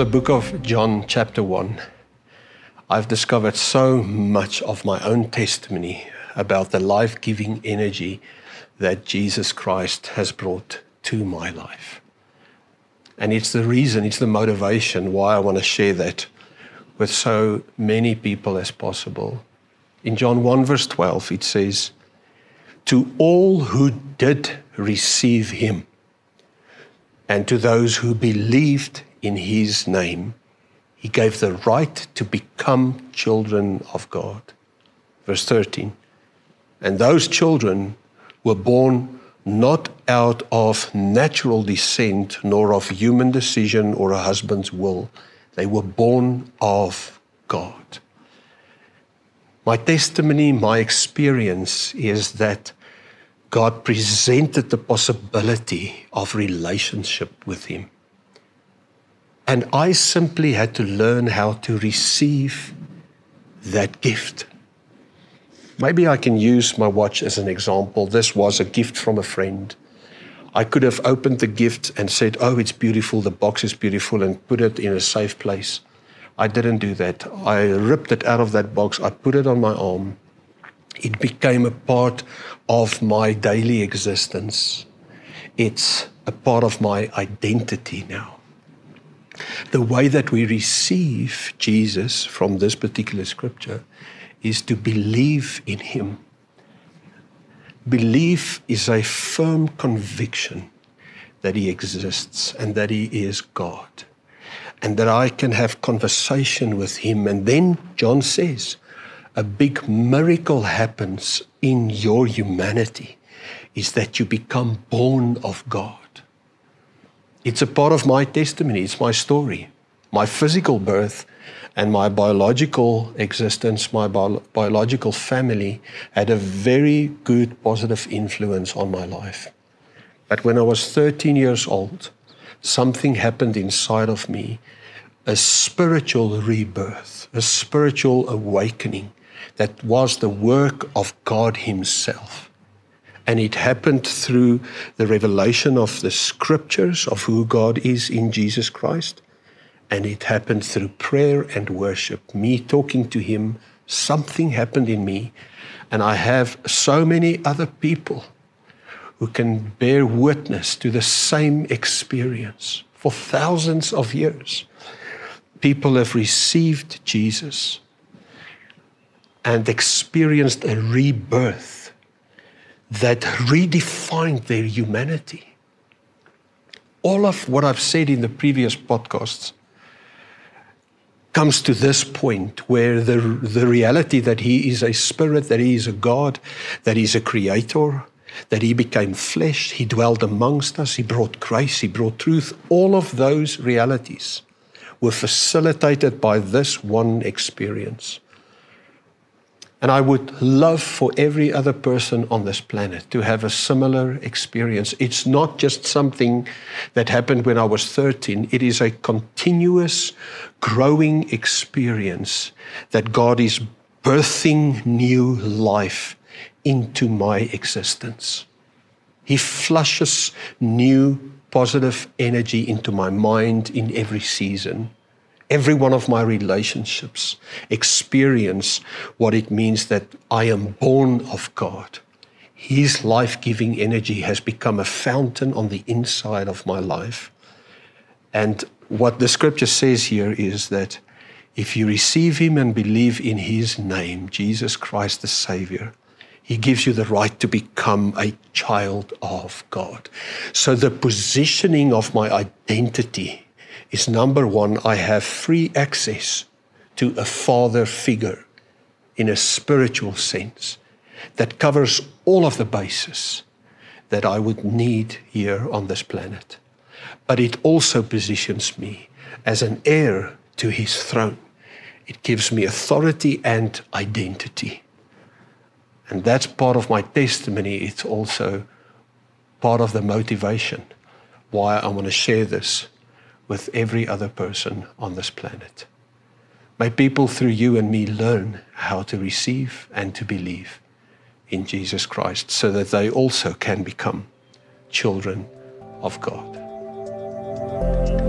the book of John, chapter 1, I've discovered so much of my own testimony about the life giving energy that Jesus Christ has brought to my life. And it's the reason, it's the motivation why I want to share that with so many people as possible. In John 1, verse 12, it says, To all who did receive him, and to those who believed in his name, he gave the right to become children of God. Verse 13. And those children were born not out of natural descent, nor of human decision or a husband's will. They were born of God. My testimony, my experience is that God presented the possibility of relationship with Him. And I simply had to learn how to receive that gift. Maybe I can use my watch as an example. This was a gift from a friend. I could have opened the gift and said, Oh, it's beautiful, the box is beautiful, and put it in a safe place. I didn't do that. I ripped it out of that box, I put it on my arm. It became a part of my daily existence. It's a part of my identity now. The way that we receive Jesus from this particular scripture is to believe in Him. Belief is a firm conviction that He exists and that He is God, and that I can have conversation with Him. And then John says, a big miracle happens in your humanity is that you become born of God. It's a part of my testimony, it's my story. My physical birth and my biological existence, my bio- biological family had a very good positive influence on my life. But when I was 13 years old, something happened inside of me a spiritual rebirth, a spiritual awakening that was the work of God Himself. And it happened through the revelation of the scriptures of who God is in Jesus Christ. And it happened through prayer and worship. Me talking to Him, something happened in me. And I have so many other people who can bear witness to the same experience for thousands of years. People have received Jesus and experienced a rebirth that redefined their humanity. All of what I've said in the previous podcasts comes to this point where the, the reality that He is a spirit, that He is a God, that He's a creator, that He became flesh, He dwelled amongst us, He brought grace, He brought truth, all of those realities were facilitated by this one experience. And I would love for every other person on this planet to have a similar experience. It's not just something that happened when I was 13, it is a continuous growing experience that God is birthing new life into my existence. He flushes new positive energy into my mind in every season every one of my relationships experience what it means that I am born of God. His life giving energy has become a fountain on the inside of my life. And what the scripture says here is that if you receive Him and believe in His name, Jesus Christ the Savior, He gives you the right to become a child of God. So the positioning of my identity is number one, I have free access to a father figure in a spiritual sense that covers all of the bases that I would need here on this planet. But it also positions me as an heir to his throne. It gives me authority and identity. And that's part of my testimony. It's also part of the motivation why I want to share this with every other person on this planet. May people through you and me learn how to receive and to believe in Jesus Christ so that they also can become children of God.